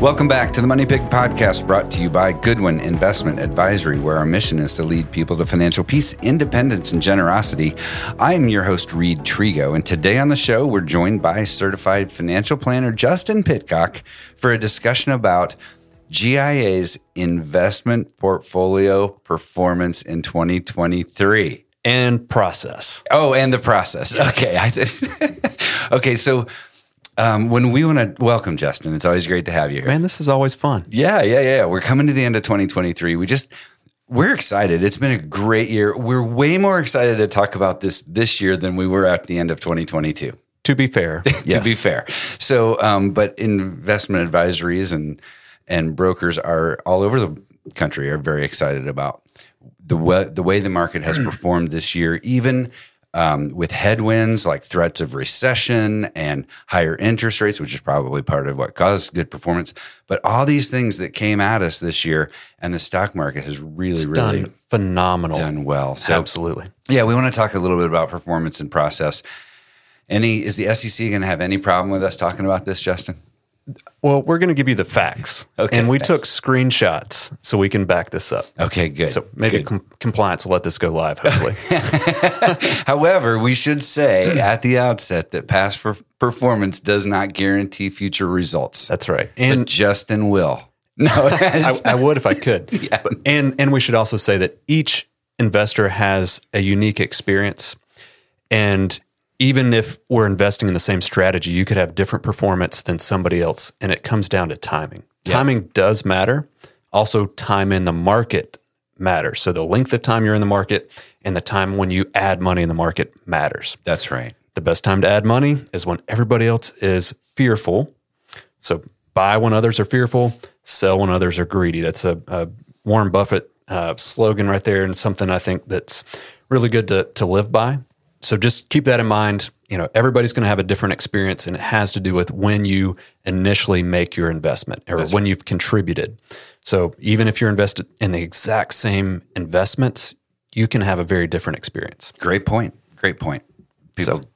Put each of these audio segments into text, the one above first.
Welcome back to the Money Pig Podcast, brought to you by Goodwin Investment Advisory, where our mission is to lead people to financial peace, independence, and generosity. I am your host, Reid Trego, and today on the show, we're joined by certified financial planner Justin Pitcock for a discussion about GIA's investment portfolio performance in 2023 and process. Oh, and the process. Yes. Okay. okay. So um, when we want to welcome Justin, it's always great to have you here. Man, this is always fun. Yeah, yeah, yeah. We're coming to the end of 2023. We just we're excited. It's been a great year. We're way more excited to talk about this this year than we were at the end of 2022. To be fair, to be fair. So, um, but investment advisories and and brokers are all over the country are very excited about the way, the way the market has performed this year, even um, with headwinds like threats of recession and higher interest rates, which is probably part of what caused good performance. But all these things that came at us this year, and the stock market has really, it's really done phenomenal, done well. So, absolutely, yeah, we want to talk a little bit about performance and process. Any is the SEC going to have any problem with us talking about this, Justin? Well, we're going to give you the facts. Okay. And we thanks. took screenshots so we can back this up. Okay, good. So maybe good. Com- compliance will let this go live, hopefully. However, we should say at the outset that past performance does not guarantee future results. That's right. And but Justin will. No, I, I, would if I could. yeah. But, and and we should also say that each investor has a unique experience, and even if we're investing in the same strategy, you could have different performance than somebody else. And it comes down to timing. Yeah. Timing does matter. Also, time in the market matters. So the length of time you're in the market and the time when you add money in the market matters. That's right. The best time to add money is when everybody else is fearful. So buy when others are fearful, sell when others are greedy. That's a, a Warren Buffett uh, slogan right there, and something I think that's really good to, to live by so just keep that in mind. You know, everybody's going to have a different experience, and it has to do with when you initially make your investment or That's when right. you've contributed. So even if you're invested in the exact same investments, you can have a very different experience. Great point. Great point. People. So,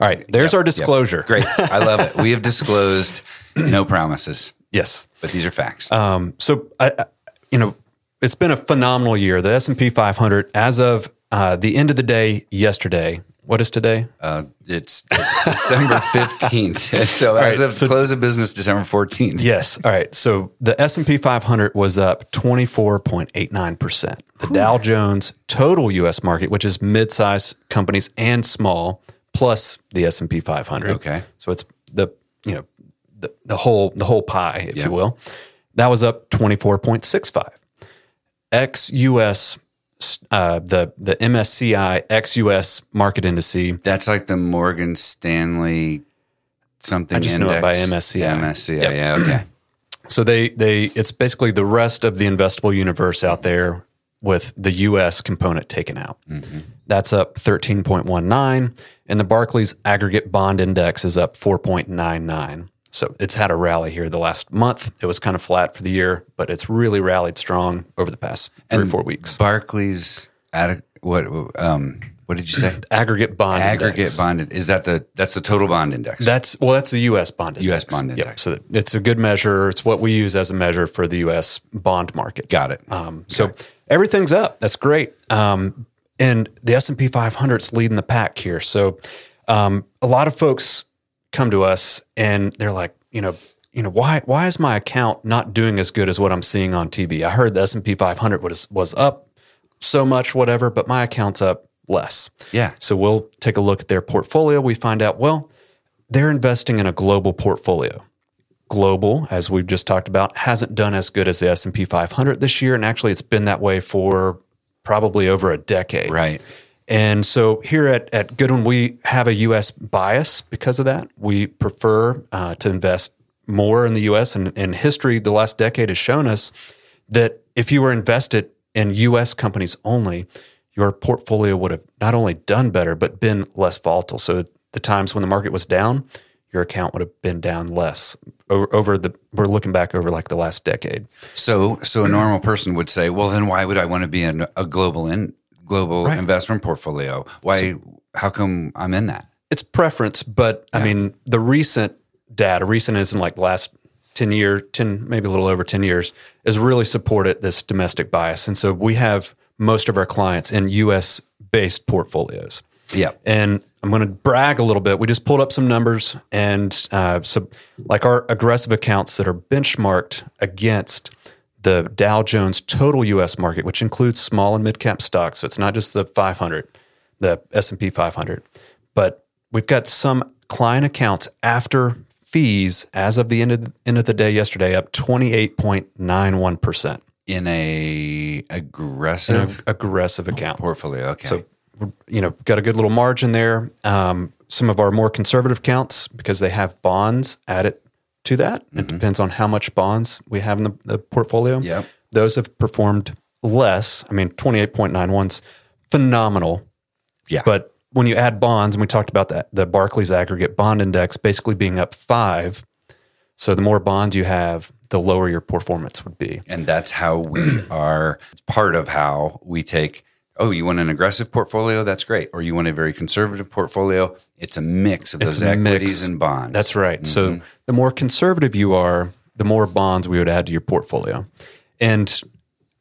all right, there's yep, our disclosure. Yep. Great, I love it. We have disclosed no promises. Yes, but these are facts. Um, so I, you know, it's been a phenomenal year. The S and P 500, as of uh, the end of the day yesterday. What is today? Uh, it's, it's December 15th. so as right, of so, close of business, December 14th. Yes. All right. So the S&P 500 was up 24.89%. The. Dow Jones total US market, which is mid-sized companies and small, plus the S&P 500. Okay. So it's the, you know, the, the whole the whole pie, if you will. That was up 24.65. Ex US uh, the the MSCI XUS market indice. That's like the Morgan Stanley something. I just index. know it by MSCI. Yeah, MSCI. Yep. Yeah. Okay. so they they it's basically the rest of the investable universe out there with the U.S. component taken out. Mm-hmm. That's up thirteen point one nine, and the Barclays Aggregate Bond Index is up four point nine nine. So it's had a rally here the last month. It was kind of flat for the year, but it's really rallied strong over the past three and or four weeks. Barclays at what um, what did you say? aggregate bond aggregate index. bond is that the that's the total bond index. That's well, that's the U.S. bond index. U.S. bond index. Yep. So it's a good measure. It's what we use as a measure for the U.S. bond market. Got it. Um, so okay. everything's up. That's great. Um, and the S and P 500 is leading the pack here. So um, a lot of folks come to us and they're like, you know, you know, why why is my account not doing as good as what I'm seeing on TV? I heard the S&P 500 was was up so much whatever, but my account's up less. Yeah. So we'll take a look at their portfolio, we find out well, they're investing in a global portfolio. Global, as we've just talked about, hasn't done as good as the S&P 500 this year and actually it's been that way for probably over a decade. Right. And so here at, at Goodwin, we have a U.S. bias because of that. We prefer uh, to invest more in the U.S. And, and history, the last decade has shown us that if you were invested in U.S. companies only, your portfolio would have not only done better, but been less volatile. So the times when the market was down, your account would have been down less over, over, the we're looking back over like the last decade. So so a normal person would say, well, then why would I want to be in a global in global right. investment portfolio. Why? So, how come I'm in that? It's preference, but yeah. I mean, the recent data, recent isn't like last 10 year, 10, maybe a little over 10 years, has really supported this domestic bias. And so we have most of our clients in US based portfolios. Yeah. And I'm going to brag a little bit. We just pulled up some numbers, and uh, so like our aggressive accounts that are benchmarked against the Dow Jones total U.S. market, which includes small and mid cap stocks. So it's not just the 500, the S and P 500, but we've got some client accounts after fees as of the end of, end of the day yesterday up 28.91 percent In a aggressive aggressive account. portfolio. Okay. So, you know, got a good little margin there. Um, some of our more conservative counts, because they have bonds added to that, it mm-hmm. depends on how much bonds we have in the, the portfolio. Yeah. Those have performed less. I mean, 28.91's phenomenal. Yeah. But when you add bonds, and we talked about that, the Barclays aggregate bond index basically being up five. So the more bonds you have, the lower your performance would be. and that's how we are it's part of how we take oh you want an aggressive portfolio that's great or you want a very conservative portfolio it's a mix of those equities mix. and bonds That's right. So Mm-hmm. the more conservative you are, the more bonds we would add to your portfolio. And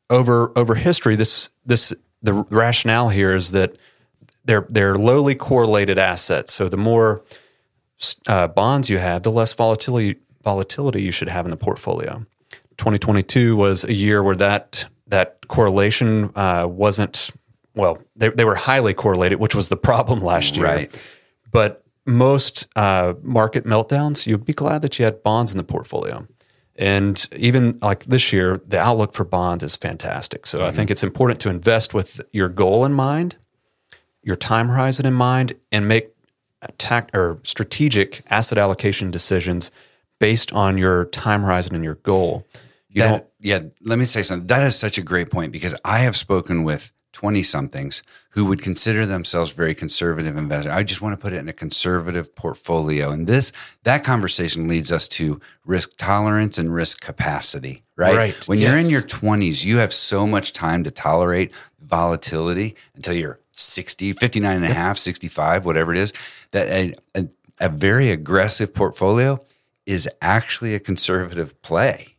over over history, this this the rationale here is that they're they're lowly correlated assets. So the more uh, bonds you have, the less volatility volatility you should have in the portfolio. 2022 was a year where that that correlation uh, wasn't well. They, they were highly correlated, which was the problem last year. Right. But most uh, market meltdowns, you'd be glad that you had bonds in the portfolio. And even like this year, the outlook for bonds is fantastic. So I think it's important to invest with your goal in mind, your time horizon in mind, and make tact or strategic asset allocation decisions based on your time horizon and your goal. You That- don't yeah let me say something that is such a great point because i have spoken with 20 somethings who would consider themselves very conservative investors. I just want to put it in a conservative portfolio. And this that conversation leads us to risk tolerance and risk capacity right, Right, when you're in your 20s you have so much time to tolerate volatility until you're 60 59 and a half 65 whatever it is that a, a, a very aggressive portfolio is actually a conservative play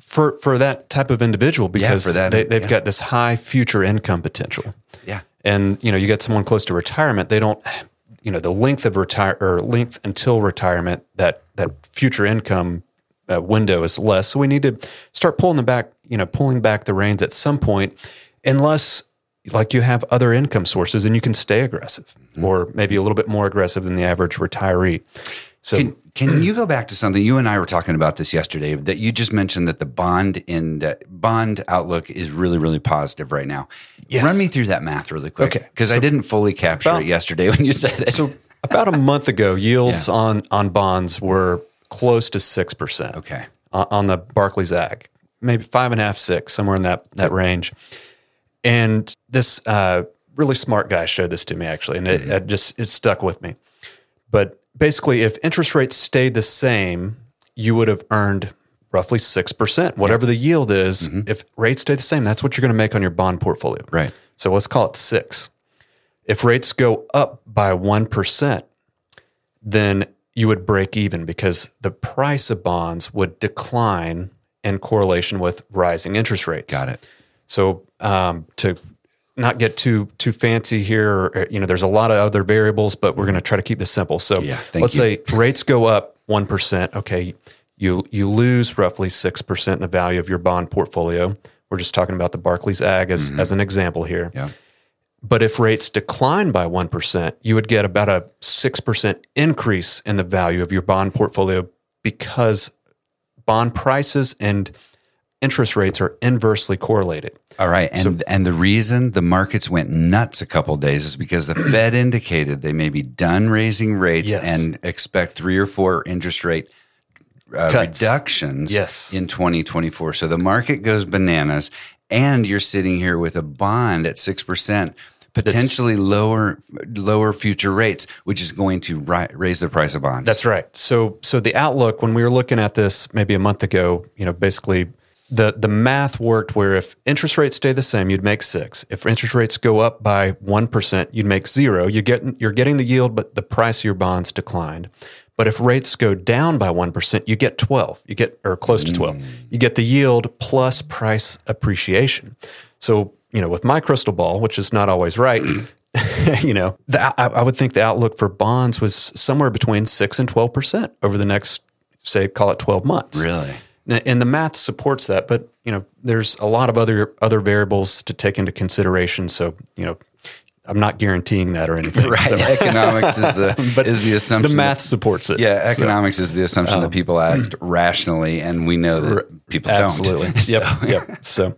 for for that type of individual because for that, they, they've yeah. got this high future income potential. yeah and you know you get someone close to retirement they don't you know the length of retire or length until retirement that that future income uh, window is less so we need to start pulling them back you know pulling back the reins at some point unless like you have other income sources and you can stay aggressive or maybe a little bit more aggressive than the average retiree so Can, can you go back to something you and I were talking about this yesterday? That you just mentioned that the bond in bond outlook is really really positive right now. Yes. Run me through that math really quick, Okay. Because I didn't fully capture about- it yesterday when you said it. so about a month ago yields on on bonds were close to 6% okay, on on the Barclays Ag, maybe five and a half, six, somewhere in that that range. And this uh, really smart guy showed this to me actually, and it, it just it stuck with me. But basically, if interest rates stayed the same, you would have earned roughly six percent, whatever the yield is. If rates stay the same, that's what you're going to make on your bond portfolio. Right. So let's call it six. If rates go up by one percent, then you would break even because the price of bonds would decline in correlation with rising interest rates. got it. So um, to not get too too fancy here, or, you know, there's a lot of other variables, but we're going to try to keep this simple. So Yeah, let's you. say rates go up one percent. Okay, you you lose roughly six percent in the value of your bond portfolio. We're just talking about the Barclays Ag as, as an example here. Mm-hmm. Yeah. But if rates decline by 1%, you would get about a 6% increase in the value of your bond portfolio because bond prices and interest rates are inversely correlated. All right, and and the reason the markets went nuts a couple days is because the Fed indicated they may be done raising rates Yes. and expect three or four interest rate uh, reductions Yes. in 2024. So the market goes bananas, and you're sitting here with a bond at six percent, potentially lower lower future rates, which is going to ri- raise the price of bonds. That's right. So so the outlook when we were looking at this maybe a month ago, you know, basically the the math worked where if interest rates stay the same, you'd make 6. If interest rates go up by 1%, you'd make 0. You get you're getting the yield but the price of your bonds declined. But if rates go down by 1%, you get 12. You get or close to 12. Mm. You get the yield plus price appreciation. So, you know, with my crystal ball, which is not always right, you know, the, I, I would think the outlook for bonds was somewhere between 6 and 12% over the next say call it 12 months. Really? And the math supports that, but you know, there's a lot of other other variables to take into consideration. So, you know, I'm not guaranteeing that or anything. Right. So- economics is the but is the assumption. the math that- supports it. yeah, So- economics is the assumption that people act rationally, and we know that people Absolutely. don't. So- Yep. Yep. So,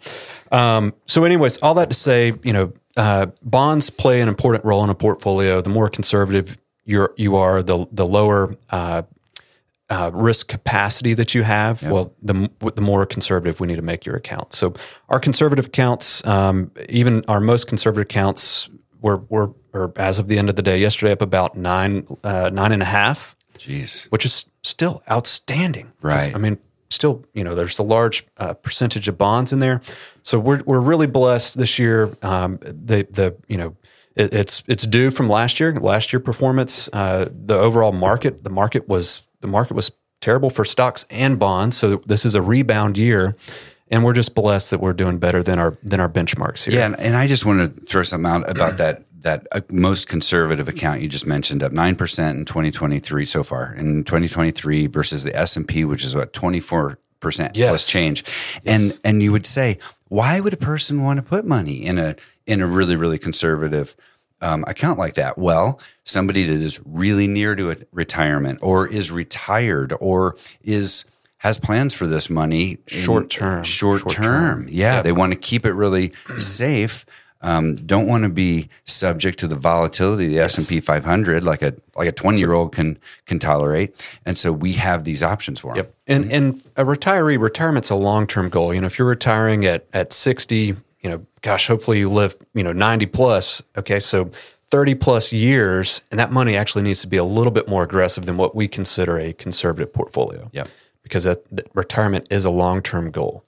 um, so anyways, all that to say, you know, uh, bonds play an important role in a portfolio. The more conservative you're, you are, the the lower uh, uh, risk capacity that you have. Well, the the more conservative we need to make your account. So, our conservative accounts, um, even our most conservative accounts, were were or as of the end of the day yesterday, up about nine uh, nine and a half Jeez. which is still outstanding. Right. I mean, still, you know, there's a large uh, percentage of bonds in there. So we're we're really blessed this year. Um, the the you know. It's it's due from last year. Last year performance, uh, the overall market, the market was the market was terrible for stocks and bonds. So this is a rebound year, and we're just blessed that we're doing better than our than our benchmarks here. Yeah, and, and I just want to throw something out about that that uh, most conservative account you just mentioned, up nine percent in 2023 so far. In 2023 versus the S and P, which is what 24 percent Yes. plus change. And and you would say, why would a person want to put money in a in a really really conservative um, account like that? Well, somebody that is really near to a retirement, or is retired, or is has plans for this money Short term. Short, Short term, term. yeah. They want to keep it really safe. Um, don't want to be subject to the volatility of the S and P 500 like a like a 20 year old can can tolerate. And so we have these options for them. And and a retiree retirement's a long term goal. You know, if you're retiring at at 60, you know, gosh, hopefully you live, you know, 90 plus. Okay, so 30 plus years, and that money actually needs to be a little bit more aggressive than what we consider a conservative portfolio. Yep. Because that, that retirement is a long term goal.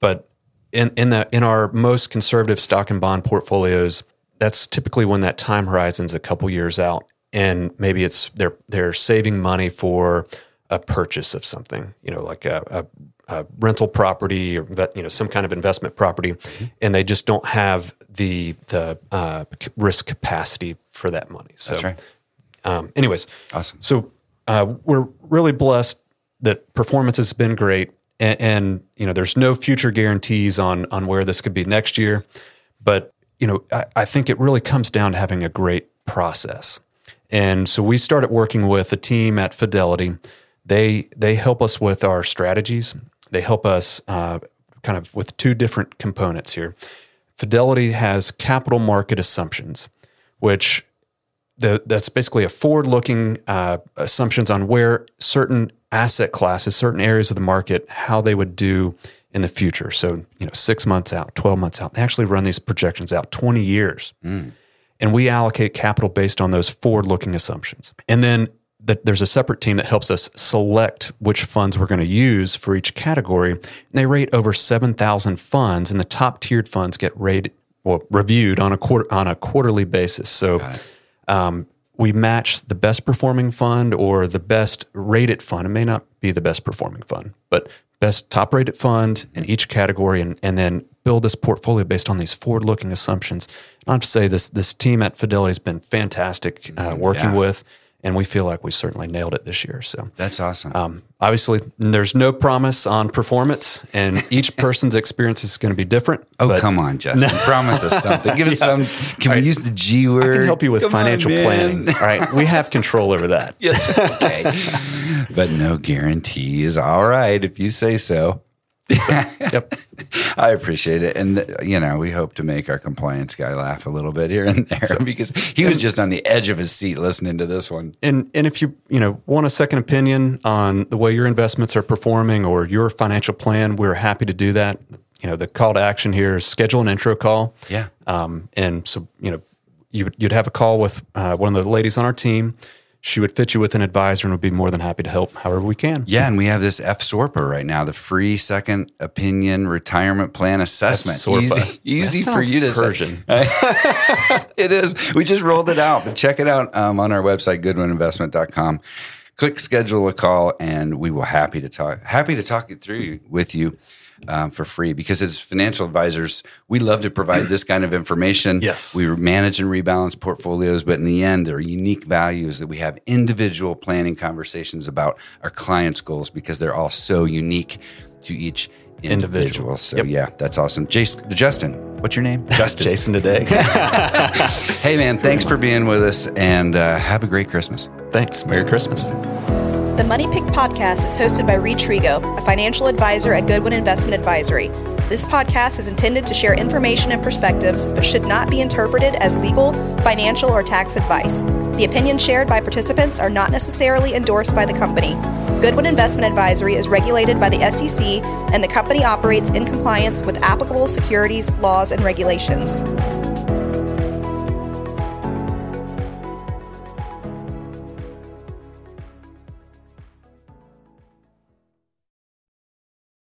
But in in the in our most conservative stock and bond portfolios, that's typically when that time horizon's a couple years out, and maybe it's they're they're saving money for a purchase of something, you know, like a, a, a rental property or that you know some kind of investment property, and they just don't have the the uh, risk capacity for that money. So, That's right. um, anyways, Awesome. so uh, we're really blessed that performance has been great, and, and you know there's no future guarantees on on where this could be next year, but you know I, I think it really comes down to having a great process. And so we started working with a team at Fidelity. They they help us with our strategies. They help us uh, kind of with two different components here. Fidelity has capital market assumptions, which the, that's basically a forward-looking uh, assumptions on where certain asset classes, certain areas of the market, how they would do in the future. So, you know, six months out, twelve months out. They actually run these projections out twenty years, and we allocate capital based on those forward-looking assumptions. And then the, there's a separate team that helps us select which funds we're going to use for each category. And they rate over seven thousand funds, and the top-tiered funds get rated well reviewed on a quarter on a quarterly basis. So um, we match the best performing fund or the best rated fund. It may not be the best performing fund, but best top rated fund in each category, and, and then build this portfolio based on these forward looking assumptions. And I have to say, this this team at Fidelity has been fantastic uh, working Yeah. with, and we feel like we certainly nailed it this year. So. That's awesome. Um, obviously, there's no promise on performance, and each person's experience is going to be different. oh, come on, Justin. Promise us something. Give us some. Can we use the G word? I can help you with Come financial man. planning. All right, we have control over that. Yes. Okay. but no guarantees. All right. If you say so. Yep. I appreciate it. And, you know, we hope to make our compliance guy laugh a little bit here and there because he was just on the edge of his seat listening to this one. And and if you you know want a second opinion on the way your investments are performing or your financial plan, we're happy to do that. You know, the call to action here is schedule an intro call. Yeah. Um, and so you know, you you'd have a call with uh, one of the ladies on our team. She would fit you with an advisor and would be more than happy to help however we can. Yeah. And we have this F SORPA right now, the free second opinion retirement plan assessment. FSORPA. Easy, easy for you to. Persian. it is. We just rolled it out, but check it out um, on our website, goodwininvestment.com. click schedule a call, and we will happy to talk happy to talk it through with you um, for free. Because as financial advisors, we love to provide this kind of information. Yes. we manage and rebalance portfolios, but in the end, there are unique values that we have individual planning conversations about our clients' goals because they're all so unique to each individual. Individual. So Yep. yeah, that's awesome. Jason, Justin, what's your name? Justin. Jason today. Hey man, thanks for being with us, and uh, have a great Christmas. Thanks. Merry Christmas. The Money Pig podcast is hosted by Reid Trego, a financial advisor at Goodwin Investment Advisory. This podcast is intended to share information and perspectives, but should not be interpreted as legal, financial, or tax advice. The opinions shared by participants are not necessarily endorsed by the company. Goodwin Investment Advisory is regulated by the SEC, and the company operates in compliance with applicable securities laws and regulations.